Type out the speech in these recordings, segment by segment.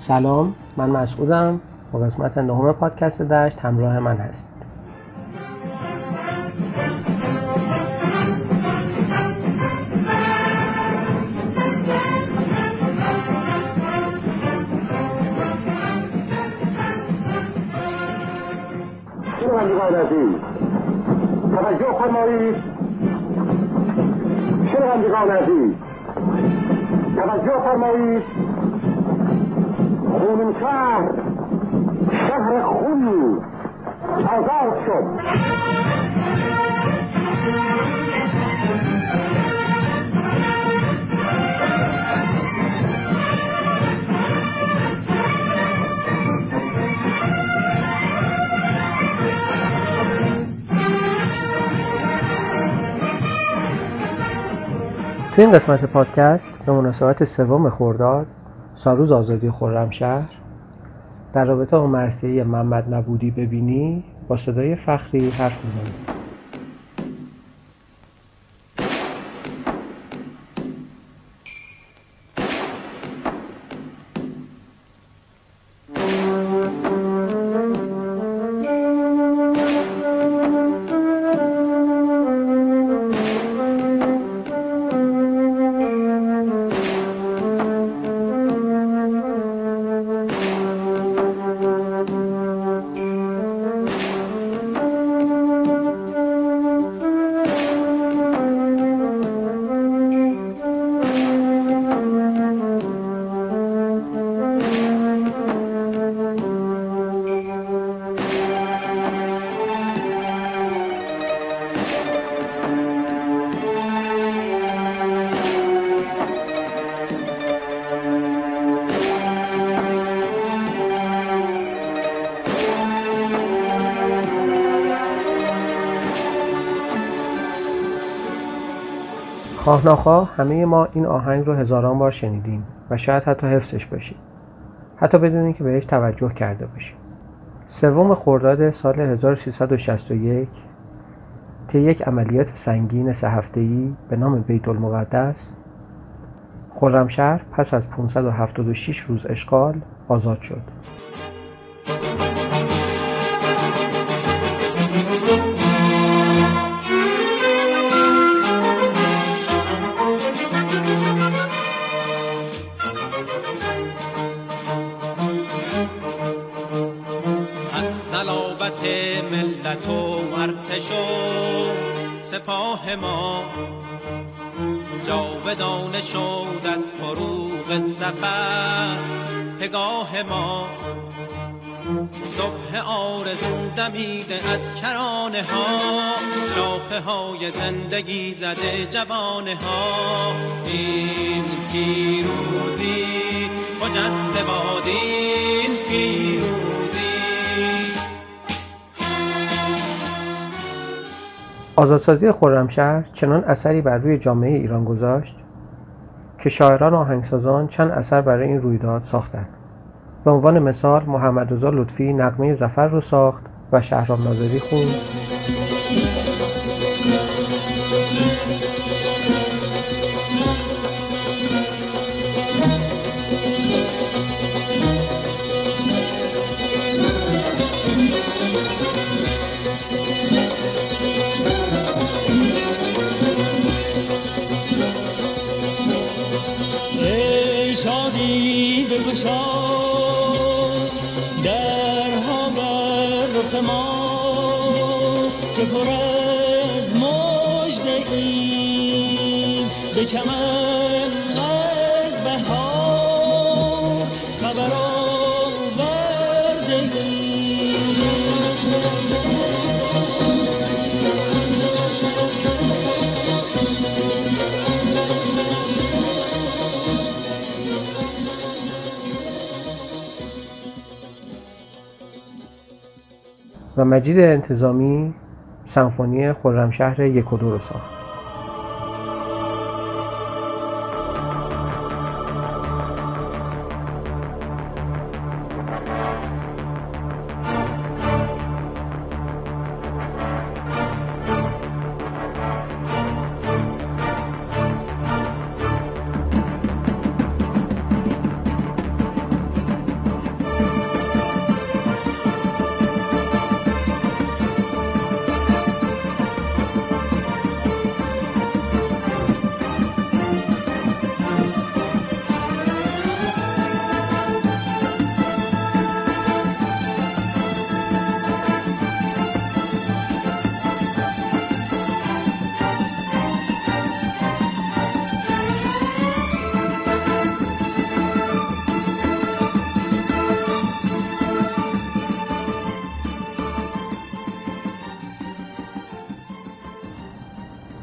سلام من مسعودم با قسمت نهم پادکست دشت همراه من هستید شنوندگان عزیز توجه فرمایید. توجه فرمایید. خونین شهر شهر خونی آزاد شد. توی این قسمت پادکست به مناسبت سوم خرداد ساروز آزادی خرمشهر در رابطه با مرسیه محمد نبودی ببینی با صدای فخری حرف می‌زنیم خواه ناخواه همه ما این آهنگ رو هزاران بار شنیدیم و شاید حتی حفظش باشیم. حتی بدون اینکه بهش توجه کرده باشیم. سوم خرداد سال 1361 طی یک عملیات سنگین سه هفته‌ای به نام بیت المقدس خرمشهر پس از 576 روز اشغال آزاد شد. ارتش و سپاه ما جاودانه شد از فروغ زفر پگاه ما صبح آرزو دمیده از کرانه ها. شاخه های زندگی زده جوانه ها. این پیروزی خجسته باد این پیروزی آزادسازی خرمشهر چنان اثری بر روی جامعه ایران گذاشت که شاعران و آهنگسازان چند اثر برای این رویداد ساختند. به عنوان مثال محمد رضا لطفی نغمه زفر رو ساخت و شهرام ناظری خوند بگشا درها بر رخ ما که پر از ایم. به چمن و مجید انتظامی سمفونی خرمشهر یک و دو رو ساخت.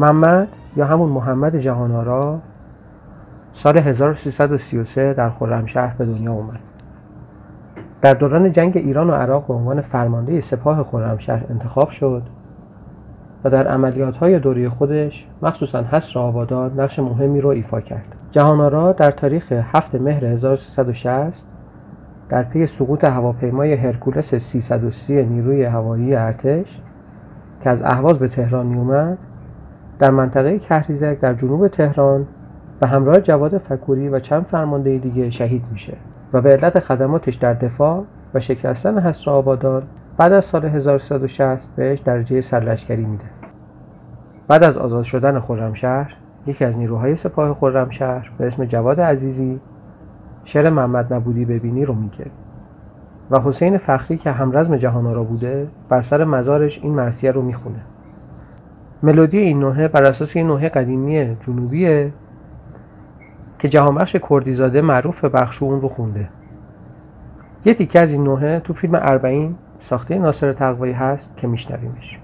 محمد یا همون محمد جهانآرا سال 1333 در خرمشهر به دنیا اومد. در دوران جنگ ایران و عراق به عنوان فرمانده سپاه خرمشهر انتخاب شد و در عملیات های دوره خودش مخصوصا حصر آبادان نقش مهمی رو ایفا کرد. جهانآرا در تاریخ 7 مهر 1360 در پی سقوط هواپیمای هرکولس 330 نیروی هوایی ارتش که از اهواز به تهران می اومد در منطقه کهریزک در جنوب تهران به همراه جواد فکوری و چند فرمانده دیگه شهید میشه و به علت خدماتش در دفاع و شکستن حصر آبادان بعد از سال 1360 بهش درجه سرلشکری میده. بعد از آزاد شدن خرمشهر یکی از نیروهای سپاه خرمشهر به اسم جواد عزیزی شعر محمد نبودی ببینی رو میگه و حسین فخری که همرزم جهانآرا بوده بر سر مزارش این مرسیه رو می‌خونه ملودی این نوحه بر اساس این نوحه قدیمی جنوبیه که جهانبخش کردیزاده معروف به بخش اون رو خونده. یه تیکه از این نوحه تو فیلم اربعین ساخته ناصر تقوایی هست که میشنویمش.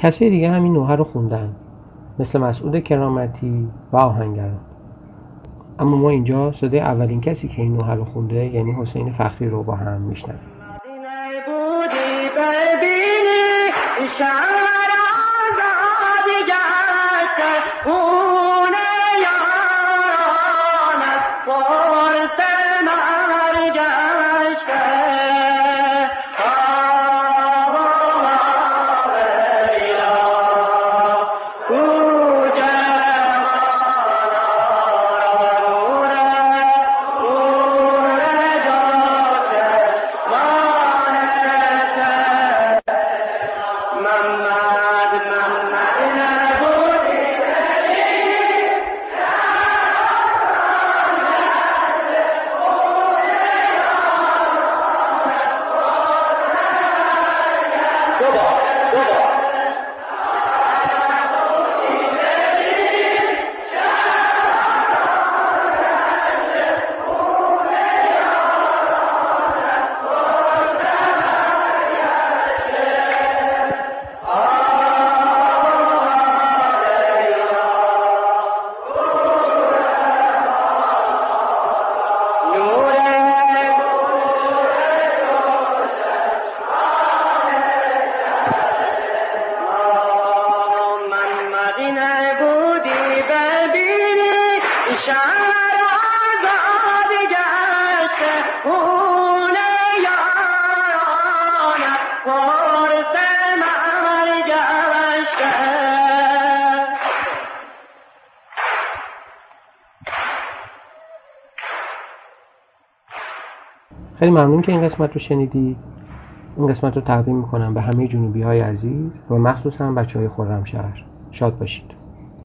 کسی دیگه همین نوحه رو خوندن. مثل مسعود کرامتی و آهنگران. اما ما اینجا صدای اولین کسی که این نوحه رو خونده یعنی حسین فخری رو با هم میشنویم. خیلی ممنون که این قسمت رو شنیدید این قسمت رو تقدیم می‌کنم به همه جنوبی های عزیز و مخصوصا بچه های خرمشهر. شاد باشید.